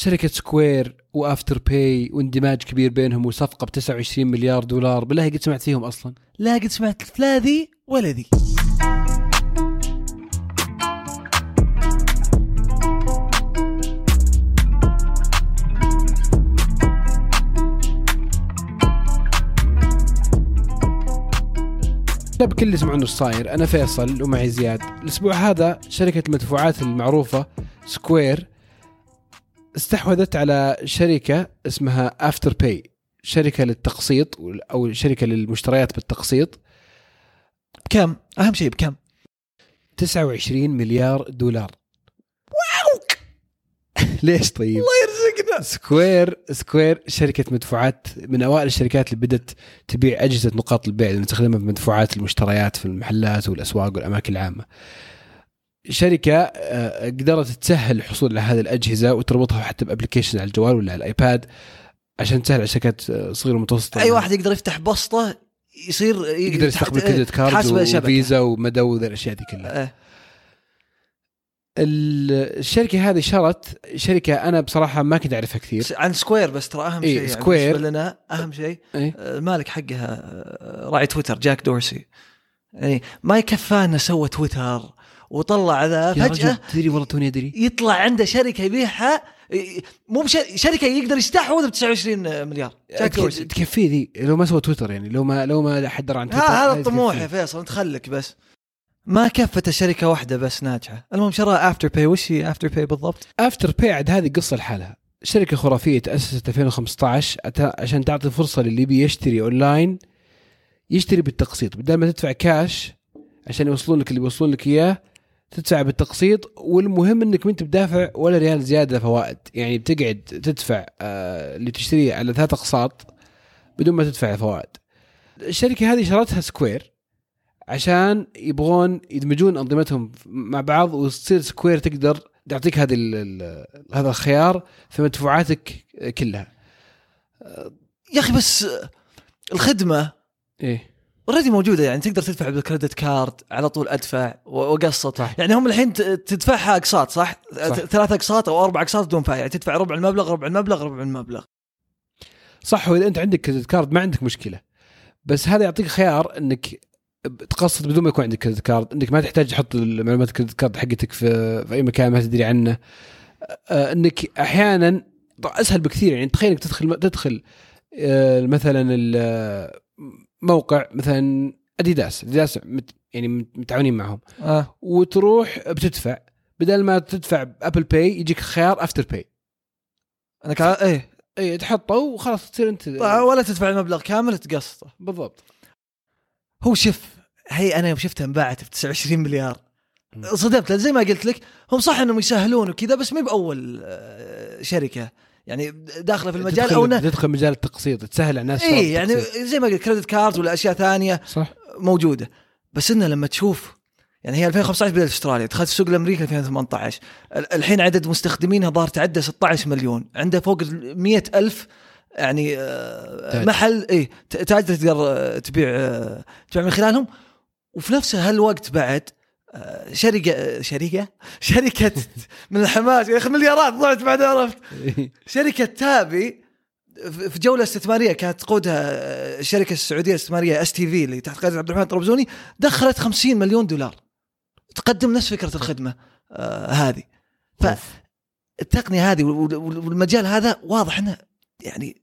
شركة سكوير وأفتر باي واندماج كبير بينهم وصفقة ب 29 مليار دولار. بالله قد سمعت فيهم أصلا؟ لا قد سمعت لا ذي ولا ذي. لا بكل اللي يسمعون إيش صاير أنا فيصل ومعي زياد. الأسبوع هذا شركة المدفوعات المعروفة سكوير استحوذت على شركة اسمها افتر باي شركة للتقسيط أو شركة للمشتريات بالتقسيط. بكم أهم شيء بكم؟ 29 مليار دولار. واو! ليش طيب؟ الله يرزقنا. سكوير سكوير شركة مدفوعات من أوائل الشركات اللي بدت تبيع أجهزة نقاط البيع اللي نستخدمها في مدفوعات المشتريات في المحلات والأسواق والأماكن العامة. شركة آه، قدرت تسهل الحصول على هذه الأجهزة وتربطها حتى ب application على الجوال ولا على الآيباد عشان تسهل على شركات آه، صغيرة ومتوسطة أي واحد يقدر يفتح بسطه يصير يقدر يستقبل credit card. وفيزا ومدى وذي الأشياء دي كلها آه. ال- الشركة هذه شرت شركة أنا بصراحة ما كنت أعرفها كثير عن سكوير بس ترى أهم إيه، شيء يعني سكوير. بالنسبة لنا أهم شيء إيه؟ آه، المالك حقها راعي تويتر جاك دورسي يعني ما يكفى انه سوى تويتر وطلع ذا فجأة تدري والله توني أدري. يطلع عنده شركة يبيعها مو. شركة يقدر يستحوذ ب 29 مليار. تكفيه ذي لو ما سوى تويتر يعني لو ما لو ما حد درى عن تويتر هذا الطموح. يا فيصل انت خلك بس. ما كفت شركه واحدة بس ناجحة. المهم شراء افتر باي وش هي افتر باي بالضبط؟ افتر باي عاد هذه قصة لحالها. شركة خرافية تأسست 2015 أتا- عشان تعطي فرصة للي يبي يشتري اونلاين يشتري بالتقسيط. بدل ما تدفع كاش عشان يوصلون لك اللي بيوصلون لك إياه تدفع بالتقسيط والمهم إنك ما أنت بدافع ولا ريال زيادة فوائد يعني بتقعد تدفع آه اللي تشتريه على ثلاث أقساط بدون ما تدفع فوائد الشركة هذه شرتها سكوير عشان يبغون يدمجون أنظمتهم مع بعض وتصير سكوير تقدر تعطيك هذه هذا الخيار في مدفوعاتك كلها. يا أخي بس آه، الخدمة إيه. already موجودة يعني تقدر تدفع بال credit card على طول أدفع وأقسط. يعني هم الحين تدفعها أقساط صح؟ صح. ثلاث أقساط أو أربع أقساط بدون فائده يعني تدفع ربع المبلغ ربع المبلغ ربع المبلغ صح وإذا أنت عندك credit card ما عندك مشكلة بس هذا يعطيك خيار إنك تقسط بدون ما يكون عندك credit card إنك ما تحتاج تحط المعلومات ال credit card حقتك في, في أي مكان ما تدري عنه إنك أحيانا أسهل بكثير يعني تخيل إنك تدخل تدخل آه، مثلا الموقع مثلا اديداس اديداس مت- يعني متعاونين معهم. آه. وتروح بتدفع. بدل ما تدفع بابل باي يجيك خيار افتر باي أنا كان إيه. اي تحطه وخلاص تصير أنت. ولا تدفع المبلغ كامل تقسطه. بالضبط. هو شوف هي أنا يوم شفتها انباعت ب 29 مليار. صدمت زي ما قلت لك هم صح إنهم يسهلون وكذا بس ما بأول آه، شركة. يعني داخله في المجال تدخل أو ن... تدخل مجال التقسيط تسهل على الناس اي يعني. زي ما قلت كريدت كارد ولا أشياء ثانية صح. موجودة. بس إنه لما تشوف يعني هي 2015 بدات في أستراليا دخلت السوق الامريكي 2018 ال- الحين عدد مستخدمينها ظهر تعدى 16 مليون. عنده فوق ال 100 ألف يعني آه، تاجر. محل اي تاجر تقدر آه، تبيع آه، تبيع من خلالهم. وفي نفس هالوقت بعد شركة آه، شركة؟ شركة من الحماس. يا أخي مليارات ضعت بعد عرفت؟ شركة تابي في جولة استثمارية كانت تقودها الشركة السعودية الاستثمارية STV اللي تحت قيادة عبد الرحمن الطرابزوني دخلت 50 مليون دولار. تقدم نفس فكرة الخدمة آه هذه. فالتقنيه هذه وال- وال- والمجال هذا واضح إنه يعني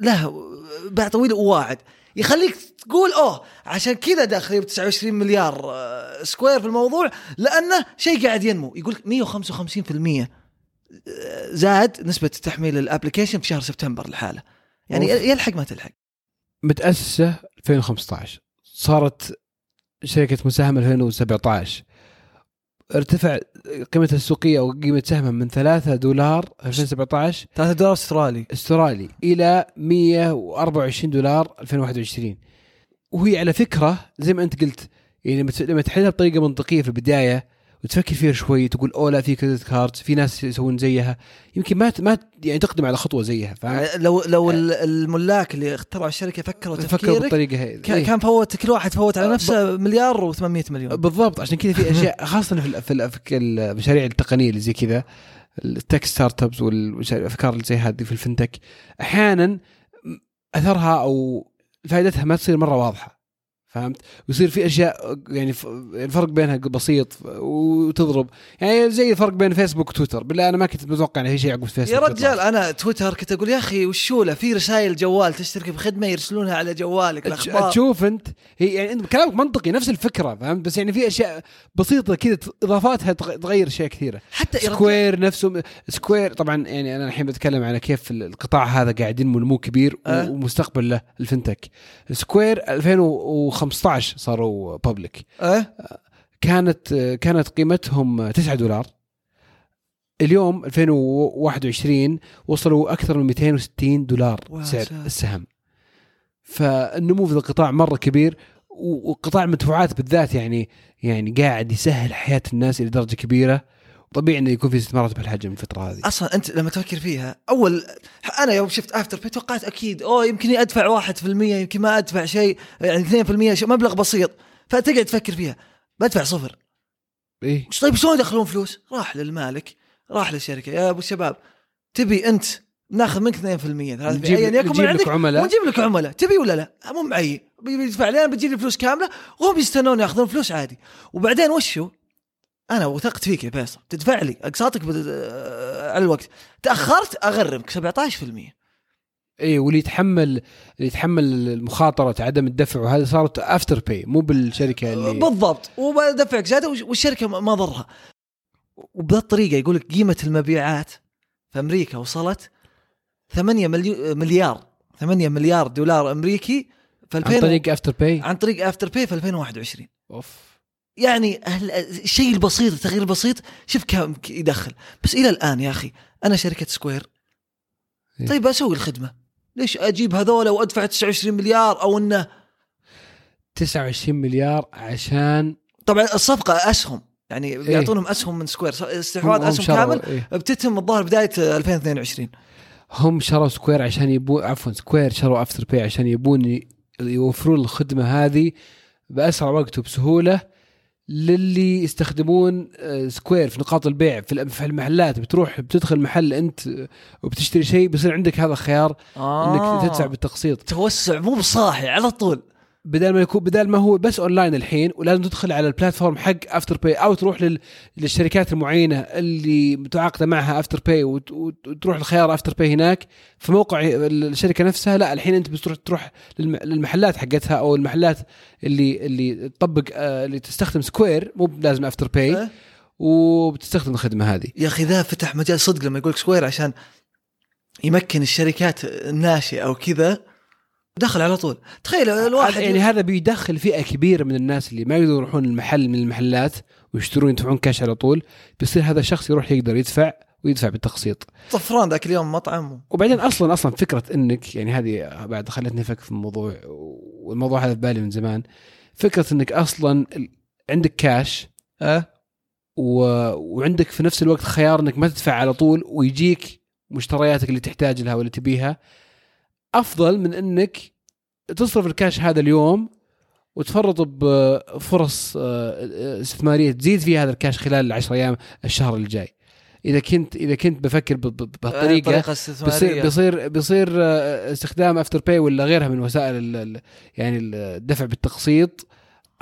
له باع طويل وواعد. يخليك تقول أوه عشان كذا داخل ب 29 مليار آه، سكوير في الموضوع لأنه شيء قاعد ينمو. يقول لك 155% زاد نسبة تحميل ال application في شهر سبتمبر لحاله. يعني أوف. يلحق ما تلحق. متأسسة 2015 صارت شركة مساهمة 2017 ارتفع قيمتها السوقية أو قيمه سهمها من 3 دولار 2017 3 دولار استرالي. استرالي إلى 124 دولار 2021 وهي على فكرة زي ما أنت قلت يعني لما تحلها بطريقة منطقية في البداية وتفكر فيها شوي تقول أوه لا في credit card في ناس يسوون زيها يمكن ما ما يعني تقدم على خطوة زيها فاهم؟ يعني لو لو ال- الملاك اللي اخترعوا الشركة فكروا فكروا تفكيرك بالطريقة هي كان إيه. كان فوت كل واحد فوت على آه، نفسه مليار و800 مليون بالضبط عشان كذا في أشياء خاصة في في المشاريع التقنية اللي زي كذا ال tech startups والافكار اللي زي هذه في ال fintech أحيانا أثرها أو فائدتها ما تصير مرة واضحة فهمت؟ ويصير في أشياء يعني الفرق بينها بسيط وتضرب يعني زي الفرق بين فيسبوك وتويتر بالله أنا ما كنت متوقع إن في شيء عقب فيسبوك يا يطلع. رجال أنا تويتر كنت أقول يا أخي وشو له في رسائل جوال تشترك بخدمة يرسلونها على جوالك الأخبار تشوف أنت هي يعني أنت كلامك منطقي نفس الفكرة فهمت بس يعني في أشياء بسيطة كذا إضافاتها تغ- تغير اشياء كثيرة حتى سكوير نفسه سكوير طبعا يعني أنا الحين بتكلم على كيف القطاع هذا قاعد ينمو نمو كبير أه. ومستقبل له ال fintech سكوير 2015 صاروا public أه؟ كانت كانت قيمتهم 9 دولار اليوم 2021 وصلوا أكثر من 260 دولار سعر. السهم فالنمو في القطاع مرة كبير وقطاع المدفوعات بالذات يعني يعني قاعد يسهل حياة الناس إلى درجة كبيرة طبيعي إنه يكون في استثمارات بهالحجم الفترة هذه. أصلا أنت لما تفكر فيها أول أنا يوم شفت افتر بي توقعت أكيد أوه يمكن أدفع 1% يمكن ما أدفع شيء يعني 2% شيء مبلغ بسيط. فتقعد تفكر فيها. بدفع صفر. إيه. وش طيب شلون يدخلون فلوس؟ راح للمالك راح للشركة. يا أبو الشباب تبي أنت ناخذ منك 2% 3% نجيب, ايا يكن نجيب لك عملاء. ونجيب لك عملاء. تبي ولا لا؟ مو معين بيدفع لي أنا بتجي لي فلوس كاملة وهم يستنون ياخذون فلوس عادي. وبعدين وشو؟ أنا وثقت فيك يا فيصل. تدفع لي. أقساطك بد... آه، على الوقت. تأخرت أغرمك. 17% إيه واللي يتحمل اللي يتحمل المخاطرة عدم الدفع وهذا صارت افتر باي مو بالشركة اللي بالضبط. وبدفعك زياده والشركة ما ضرها. وبهذه الطريقة يقول لك قيمة المبيعات في أمريكا وصلت 8 مليو- مليار. 8 مليار دولار أمريكي في 2000 عن طريق افتر باي عن طريق افتر باي في 2021 أوف. يعني الشيء البسيط التغيير البسيط شوف كم يدخل. بس إلى الآن يا أخي أنا شركة سكوير. إيه. طيب أسوي الخدمة. ليش أجيب هذول وأدفع 29 مليار أو إنه؟ 29 مليار عشان طبعا الصفقة أسهم. يعني إيه. يعطونهم أسهم من سكوير. استحواذ هم- هم أسهم كامل. إيه. بتتم الظاهر بداية 2022 هم شروا سكوير عشان يبون عفوا سكوير شروا أفتر باي عشان يبون يوفرون الخدمة هذه بأسرع وقت وبسهولة. للي يستخدمون آه، سكوير في نقاط البيع. في الم- في المحلات بتروح بتدخل محل أنت آه، وبتشتري شيء بيصير عندك هذا الخيار إنك تدفع بالتقسيط. توسع مو بصاحي على طول. بدل ما يكون بدل ما هو بس اونلاين الحين ولازم تدخل على ال platform حق افتر باي أو تروح لل... للشركات المعينة اللي متعاقدة معها افتر باي وت... وت- وتروح لخيار افتر باي هناك. في موقع الشركة نفسها لا الحين أنت بتروح تروح للم... للمحلات حقتها أو المحلات اللي اللي تطبق آه، اللي تستخدم سكوير مو لازم افتر باي؟ وبتستخدم الخدمة هذه. يا أخي ذا فتح مجال صدق لما يقول سكوير عشان يمكن الشركات الناشئة أو كذا دخل على طول. تخيل الواحد يعني هذا بيدخل فئة كبيرة من الناس اللي ما يقدروا يروحون المحل من المحلات ويشترون يدفعون كاش على طول. بيصير هذا الشخص يروح يقدر يدفع ويدفع بالتقسيط. طفران ذاك اليوم مطعم وبعدين أصلا أصلا فكرة إنك يعني هذه بعد خلتني أفكر في الموضوع والموضوع هذا في بالي من زمان. فكرة إنك أصلا عندك كاش أه؟ و... وعندك في نفس الوقت خيار إنك ما تدفع على طول ويجيك مشترياتك اللي تحتاج لها واللي تبيها. أفضل من إنك تصرف الكاش هذا اليوم وتفرط بفرص آه، استثمارية تزيد فيها هذا الكاش خلال العشر أيام الشهر اللي جاي إذا كنت إذا كنت بفكر بهالطريقه طريقة بيصير بيصير بيصير آه، استخدام افتر باي ولا غيرها من وسائل يعني الدفع بالتقسيط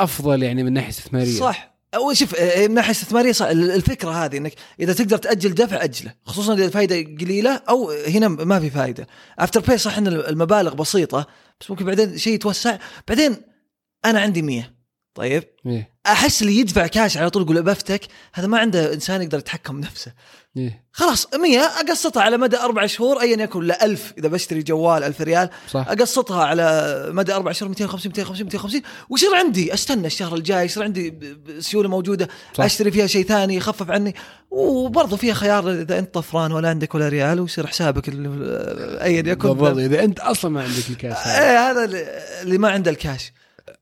أفضل يعني من ناحية استثمارية. صح. أو شوف آه، من ناحية استثمارية الفكرة هذه إنك إذا تقدر تأجل دفع أجله خصوصا إذا الفائده قليلة أو هنا ما في فائده افتر باي صح إن المبالغ بسيطة بس ممكن بعدين شيء يتوسع بعدين أنا عندي 100 طيب؟ إيه. أحس اللي يدفع كاش على طول يقول بفتك هذا ما عنده إنسان يقدر يتحكم بنفسه إيه. خلاص 100 أقسطها على مدى أربع شهور ايا يكن لا 1000 إذا بشتري جوال 1000 ريال صح أقسطها على مدى أربع شهور 250 250 250 ويصير عندي أستنى الشهر الجاي يصير عندي سيولة موجودة صح. أشتري فيها شيء ثاني يخفف عني وبرضه فيها خيار إذا أنت طفران ولا عندك ولا ريال ويصير حسابك ايا يكن بالضبط إذا أنت أصلا ما عندك الكاش هذا. إيه هذا اللي ما عنده الكاش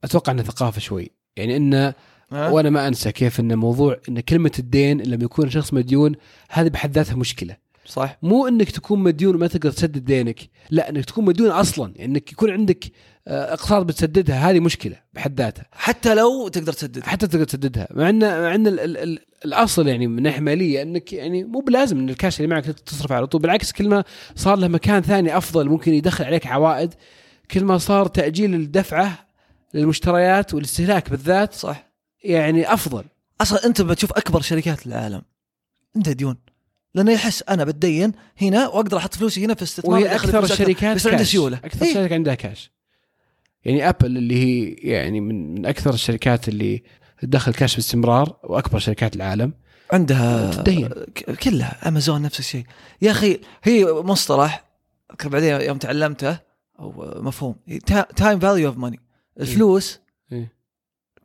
أتوقع إنه ثقافة شوي يعني إنه ها؟ وأنا ما أنسى كيف إن موضوع إن كلمة الدين لما يكون شخص مديون هذه بحد ذاتها مشكلة. صح. مو إنك تكون مديون وما تقدر تسدد دينك لا إنك تكون مديون أصلا. يعني إنك يكون عندك آه، اقساط بتسددها هذه مشكلة بحد ذاتها. حتى لو تقدر تسدد حتى تقدر تسددها. مع إن مع إن ال- ال- ال- الأصل يعني من ناحية مالية إنك يعني مو بلازم إن الكاش اللي معك تصرف على طول بالعكس كل ما صار له مكان ثاني أفضل ممكن يدخل عليك عوائد كل ما صار تأجيل الدفعة للمشتريات والاستهلاك بالذات صح. يعني أفضل. أصلا أنت بتشوف أكبر شركات العالم. عندها ديون. لأنه يحس أنا بتدين هنا وأقدر أحط فلوسي هنا في استثمار وهي أكثر الشركات بس عنده كاش. سيولة. أكثر إيه. شركة عندها كاش يعني Apple اللي هي يعني من من أكثر الشركات اللي تدخل كاش باستمرار وأكبر شركات العالم. عندها تدين. كلها. امازون نفس الشيء. يا أخي هي مصطلح بعدين يوم تعلمته أو مفهوم. time value of money الفلوس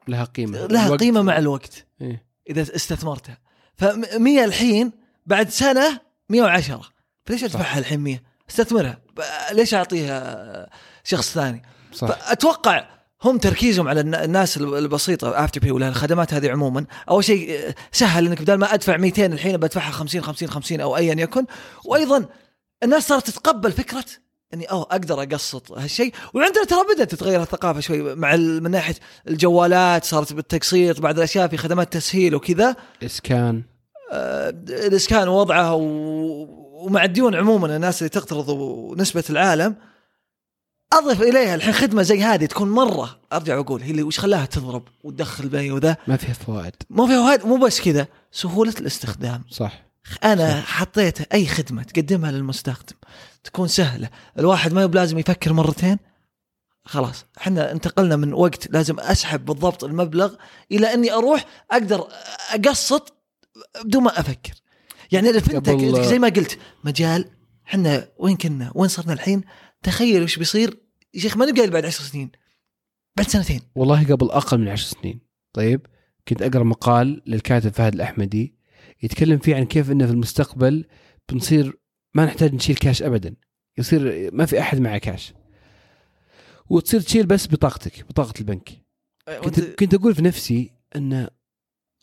لها قيمة. لها الوقت- قيمة مع الوقت. إيه. إذا استثمرتها. ف100 الحين بعد سنة 110 فليش أدفعها الحين 100 استثمرها. ليش أعطيها شخص ثاني؟ صح. فأتوقع هم تركيزهم على الن- الناس البسيطة افتر بي ولا الخدمات هذه عموما. أول شيء سهل إنك بدل ما أدفع 200 الحين بدفعها 50 50 50 أو ايا يكن. وأيضا الناس صارت تتقبل فكرة إني أوه أقدر أقسط هالشيء. وعندنا ترى بدأت تتغير الثقافة شوي مع من ناحية الجوالات صارت بالتقسيط بعض الأشياء في خدمات تسهيل وكذا. اسكان آه، الإسكان وضعها و... ومع الديون عموما الناس اللي تقترض ونسبة العالم أضف إليها الحين خدمة زي هذه تكون مرة. أرجع وأقول هي اللي وش خلاها تضرب وتدخل بي وذا؟ ما فيها فوائد. مو في فوائد مو بس كذا سهولة الاستخدام. صح. أنا حطيت أي خدمة تقدمها للمستخدم تكون سهلة. الواحد ما يب لازم يفكر مرتين؟ خلاص. إحنا انتقلنا من وقت لازم أسحب بالضبط المبلغ إلى إني أروح أقدر أقسط بدون ما أفكر. يعني الفنتك زي ما قلت مجال إحنا وين كنا؟ وين صرنا الحين؟ تخيل وش بيصير. يا شيخ ما نبقى بعد عشر سنين. بعد سنتين. والله قبل أقل من عشر سنين. طيب كنت أقرأ مقال للكاتب فهد الأحمدي. يتكلم فيه عن كيف إنه في المستقبل بنصير ما نحتاج نشيل كاش ابدا. يصير ما في أحد معه كاش وتصير تشيل بس بطاقتك بطاقة البنك. كنت وانت كنت أقول في نفسي إنه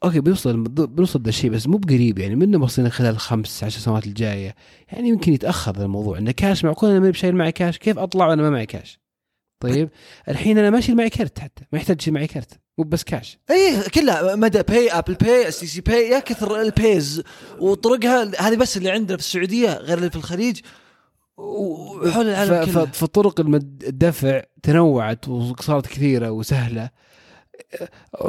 okay بيوصل بنوصل ذا الشيء بس مو بقريب يعني منه بصير خلال الخمس عشر سنوات الجاية. يعني يمكن يتأخر الموضوع إنه كاش معقول أنا ما بشايل معي كاش كيف أطلع وأنا ما معي كاش طيب. الحين أنا ماشي معي كرت حتى. ما يحتاج معي كرت. مو بس كاش اي كلها. مدى Pay Apple Pay STC Pay يا كثر ال Pays وطرقها هذه بس اللي عندنا في السعودية غير اللي في الخليج. وحول العالم كله. فطرق الدفع تنوعت وصارت كثيرة وسهلة.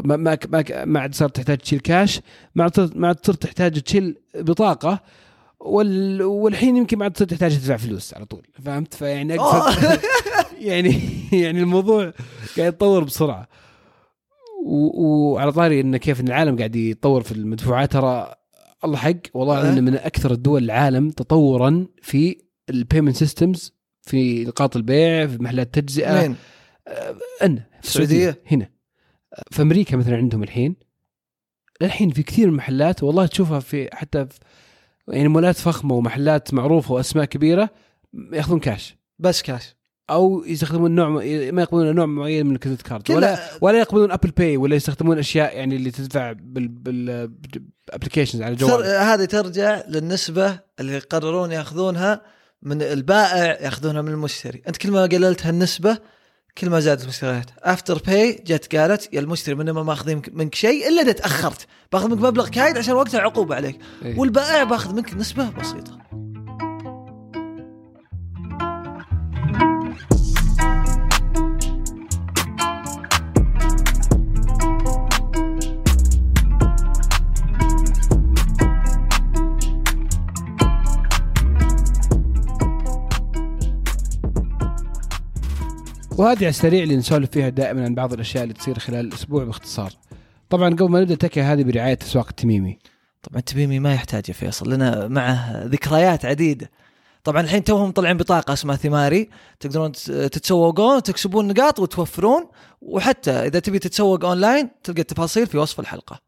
ما ما ما عاد صارت تحتاج تشيل كاش ما عاد ما عاد صرت تحتاج تشيل بطاقة. وال... والحين يمكن تصير تحتاج تدفع فلوس على طول فهمت فيعني أقصد يعني يعني الموضوع قاعد يتطور بسرعة و... وعلى طاري انه كيف إن العالم قاعد يتطور في المدفوعات ترى الله حق والله أه. من أكثر الدول العالم تطورا في ال payment systems في نقاط البيع في محلات تجزئة وين؟ ان في السعودية؟ السعودية هنا في أمريكا مثلا عندهم الحين الحين في كثير من المحلات والله تشوفها في حتى في يعني مولات فخمة ومحلات معروفة وأسماء كبيرة يأخذون كاش بس كاش أو يستخدمون نوع ما يقبلون نوع معين من ال credit card. ولا ولا يقبلون Apple Pay ولا يستخدمون أشياء يعني اللي تدفع بال بال applications على. الجوال هذه ترجع للنسبة اللي يقررون يأخذونها من البائع يأخذونها من المشتري. أنت كل ما قللت هالنسبة كل ما زادت المشتريات Afterpay جت قالت يا المشتري من ما ماخذين منك شيء إلا إذا تأخرت. باخذ منك مبلغ كايد عشان وقتها عقوبة عليك. إيه. والبائع باخذ منك نسبة بسيطة. وهذه على السريع اللي نسولف فيها دائما عن بعض الأشياء اللي تصير خلال الأسبوع باختصار. طبعا قبل ما نبدأ تكه هذه برعاية تسواق التميمي. طبعا تبيمي ما يحتاج يا فيصل لنا معه ذكريات عديدة. طبعا الحين توهم طالعين بطاقة اسمها ثماري. تقدرون تت- تتسوقون تكسبون نقاط وتوفرون. وحتى إذا تبي تتسوق أونلاين تلقى التفاصيل في وصف الحلقة.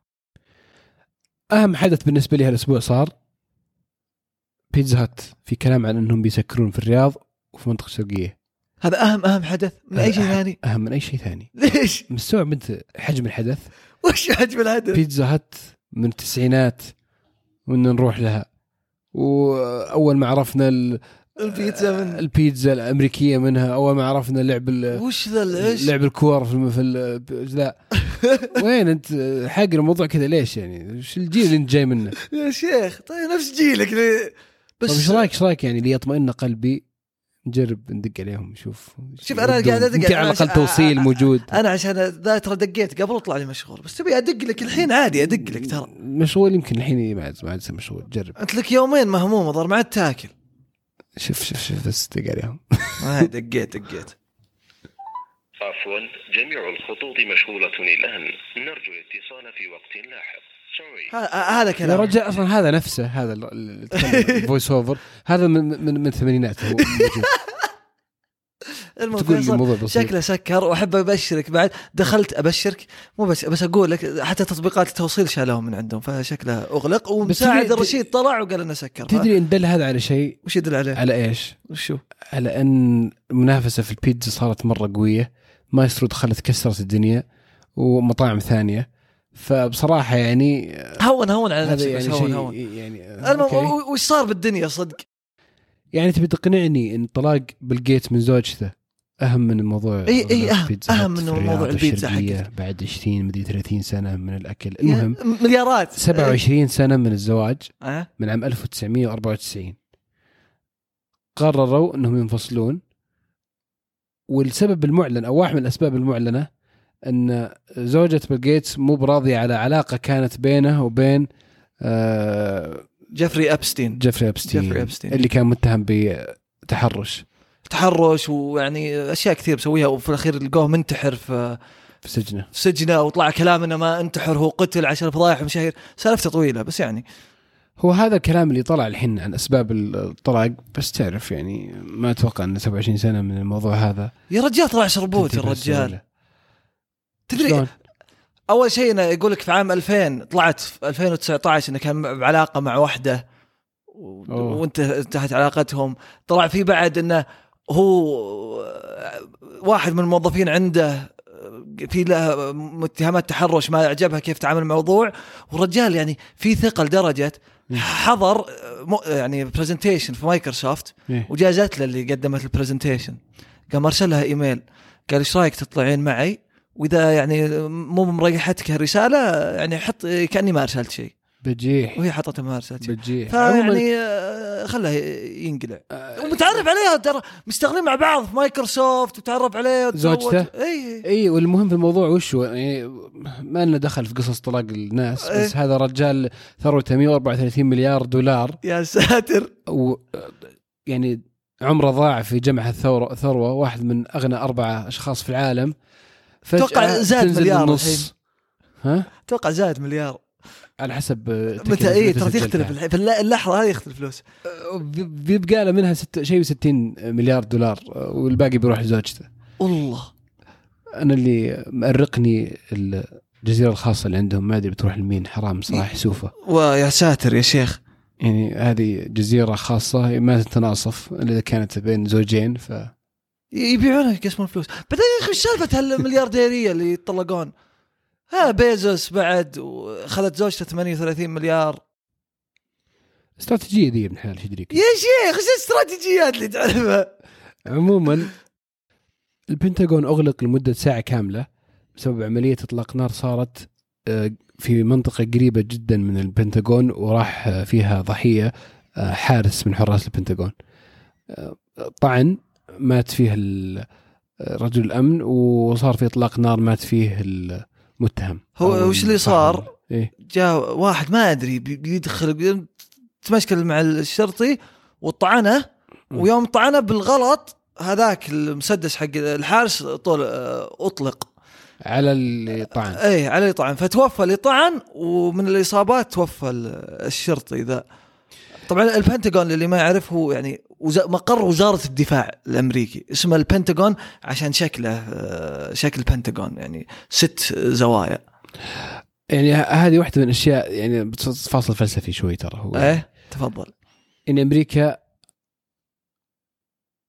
أهم حدث بالنسبة لي هالأسبوع صار بيتزا هات في كلام عن إنهم بيسكرون في الرياض وفي المنطقة الشرقيه هذا اهم أهم حدث من أي شيء ثاني؟ أهم من أي شيء ثاني. ليش؟ مستوعب انت حجم الحدث. وش حجم الهدف بيتزا هات من التسعينات وإن نروح لها. وأول ما عرفنا ال- البيتزا من البيتزا الأمريكية منها. أول ما عرفنا لعب ال- وش ذا العيش لعب الكور في في ال- لا. وين أنت؟ حق الموضوع كذا. ليش يعني؟ وش الجيل اللي أنت جاي منه؟ يا شيخ طيب نفس جيلك ليه؟ بس بس إيش رايك إيش رأيك يعني ليطمئن قلبي نجرب ندق عليهم نشوف شوف أنا قاعد أدق يمكن على عشان- الأقل توصيل موجود. أنا عشان ذا ترى دقيت قبل وطلع لي مشغول بس تبي أدق لك الحين؟ عادي أدق لك ترى. مشغول يمكن الحين ما عاد ما عاد مشغول. جرب. أنت لك يومين مهموم ما عاد تاكل. شوف شوف شوف بس دق عليهم. آه، دقيت دقيت. عفوا جميع الخطوط مشغولة الآن. نرجو الاتصال في وقت لاحق. هذا يا كلام رجال أصلا هذا نفسه هذا ال voice over هذا من من من الثمانينات. المهم شكله سكر وأحب أبشرك بعد. دخلت أبشرك؟ مو بس بس أقول لك حتى تطبيقات التوصيل شالوهم من عندهم فشكله أغلق. ومساعد الرشيد طلع وقال إنه سكر. تدري إن دل هذا على شيء؟ وش يدل عليه؟ على إيش؟ وشو؟ على أن المنافسه في البيتزا صارت مرة قوية. مايسترو دخلت كسرت الدنيا ومطاعم ثانية. فبصراحة يعني هون هون على نفسك يعني هون هون يعني المهم وش صار بالدنيا صدق؟ يعني تبي تقنعني إن طلاق بيل جيتس من زوجته أهم من إي، أهم- البيتزا أهم هات من موضوع البيتزا حقك. بعد 20 مدري 30 سنة من الأكل المهم يا- مليارات 27 سنة من الزواج أه؟ من عام 1994 قرروا إنهم ينفصلون والسبب المعلن أو واحد من الأسباب المعلنة إن زوجة بيل جيتس مو براضيه على علاقة كانت بينه وبين آه، جيفري أبستين. جيفري أبستين, جيفري أبستين. اللي كان متهم بتحرش. تحرش ويعني أشياء كثير مسويها وفي الأخير لقوه منتحر في في سجنه. في سجنه وطلع كلام إنه ما انتحر هو قتل عشان فضايح ومشاهير. سالفته طويلة بس يعني. هو هذا الكلام اللي طلع الحين عن أسباب الطلاق بس تعرف يعني ما أتوقع ان 27 سنة من الموضوع هذا. يا رجال طلع شربوت يا بهالسهولة. تدري؟ أول شيء إنه يقول لك في عام 2000 طلعت في 2019 إنه كان بعلاقة مع واحدة و- أوه. وانت انتهت علاقتهم طلع في بعد إنه هو واحد من الموظفين عنده في له اتهامات تحرش ما عجبها كيف تعامل الموضوع والرجال يعني في ثقه لدرجه. حضر يعني presentation في مايكروسوفت إيه. وجازت له اللي قدمت ال presentation قام ارسل لها إيميل قال إيش رأيك تطلعين معي وإذا يعني مو مريحتك الرساله يعني حط كأني ما أرسلت شيء. بجيح وهي حطتها ما أرسلت شيء. بجيح فيعني آه، خلاه ينقلع. آه، ومتعرف عليها ترى مشتغلين مع بعض في مايكروسوفت وتعرف عليه. زوجته؟ اي إي والمهم في الموضوع وش هو؟ يعني ما لنا دخل في قصص طلاق الناس بس هذا رجال ثروته 134 مليار دولار. يا ساتر. و يعني عمره ضاع في جمع الثروه ثروة واحد من أغنى اربعه أشخاص في العالم. أتوقع زاد مليار بالنص. ها؟ أتوقع زاد مليار. على حسب متى اي ترى. تختلف في الل- اللحظة هذه يختلف الفلوس. بي- بيبقى له منها ست شيء و60 مليار دولار والباقي بيروح لزوجته. والله. أنا اللي مأرقني الجزيرة الخاصة اللي عندهم ما أدري بتروح لمين حرام صراحة يسوفه ويا ساتر يا شيخ. يعني هذه جزيرة خاصة ما تتناصف إلا إذا كانت بين زوجين ف يبيعونها يقسمون فلوس. بعدين يا أخي إيش سالفة هالمليارديرية اللي يطلقون ها بيزوس بعد وخذت زوجته 38 مليار. استراتيجية ذي يا ابن إيش يدريك؟ يا شيخ إيش الاستراتيجيات اللي تعرفها؟ عموما البنتاغون أغلق لمدة ساعة كاملة بسبب عملية إطلاق نار صارت آه، في منطقة قريبة جدا من البنتاغون وراح آه، فيها ضحية آه، حارس من حراس البنتاغون. طعن مات فيه رجل الأمن وصار في إطلاق نار مات فيه المتهم هو وش اللي صار؟ إيه. جاء واحد ما أدري بي- بيدخل تمشكل مع الشرطي وطعنه. ويوم طعنه بالغلط هذاك المسدس حق الحارس طول آه، أطلق. على اللي طعن. إيه عليه طعن. فتوفى اللي طعن ومن الإصابات توفى ال- الشرطي ذا. طبعا البنتاغون اللي ما يعرف هو يعني وز- مقر وزارة الدفاع الأمريكي اسمه البنتاغون عشان شكله آه، شكل بنتاغون يعني ست زوايا. يعني هذه واحدة من الاشياء يعني فاصل فلسفي شوي ترى هو. إيه تفضل. إن أمريكا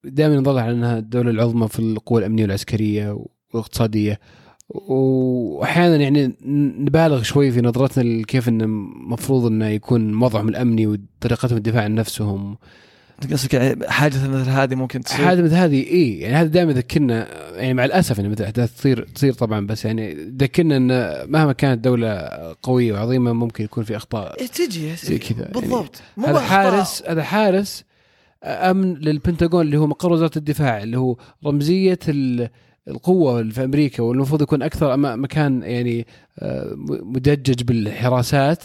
دائما نظل على إنها الدولة العظمى في القوى الأمنية والعسكرية والاقتصادية. وأحيانا يعني نبالغ شوي في نظرتنا لكيف إنه المفروض إنه يكون وضعهم الأمني وطريقتهم الدفاع عن نفسهم. قصدك يعني حادثه مثل هذه ممكن تصير؟ هذا مثل هذه إي يعني هذا دائما يذكرنا يعني مع الأسف إن مثل احداث تصير تصير طبعا بس يعني يذكرنا إن مهما كانت دولة قوية وعظيمة ممكن يكون في أخطاء تجي زي كذا يعني بالضبط. مو هذا. حارس هذا حارس أمن للبنتاغون اللي هو مقر وزارة الدفاع اللي هو رمزية ال- القوة في أمريكا والمفروض يكون أكثر مكان يعني آه، مدجج بالحراسات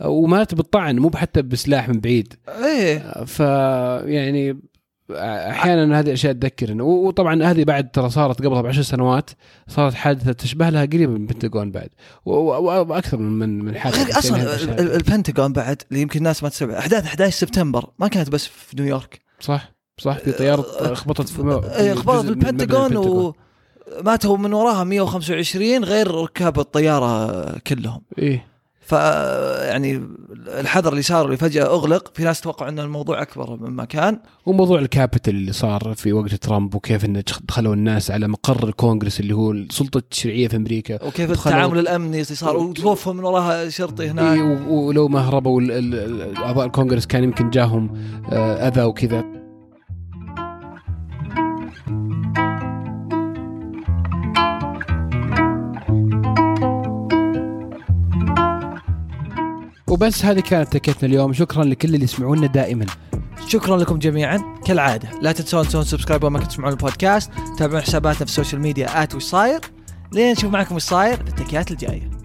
آه، ومات بالطعن مو حتى بسلاح من بعيد. إيه. ف يعني أحيانا هذه الاشياء تذكرنا و- وطبعا هذه بعد ترى صارت قبلها بعشر سنوات صارت حادثة تشبه لها قريبة من البنتاغون بعد. و- و- وأكثر من من حادثة أصلا يعني البنتاغون بعد اللي يمكن الناس ما تستوعب أحداث 11 سبتمبر ما كانت بس في نيويورك. صح صح في طيارة خبطت في إيه خبطت جزء من مبنى وماتوا من وراها 125 غير ركاب الطيارة كلهم. إيه. ف يعني الحظر اللي صار اللي فجأة أغلق في ناس توقعوا ان الموضوع أكبر مما كان. وموضوع الكابيتال اللي صار في وقت ترامب وكيف إنه دخلوا الناس على مقر الكونغرس اللي هو السلطة التشريعيه في أمريكا. وكيف التعامل الأمني اللي صار وتوفوا من وراها شرطي هناك. إيه و- ولو ما هربوا أعضاء الكونغرس كان يمكن جاهم آه، أذى وكذا. وبس هذه كانت تكيتنا اليوم. شكرا لكل اللي يسمعونا دائما. شكرا لكم جميعا. كالعادة لا تنسون تسوون subscribe وما تسمعون البودكاست. تابعون حساباتنا في ال social media at وش صاير لين نشوف معكم وش صاير في التكيات الجاية.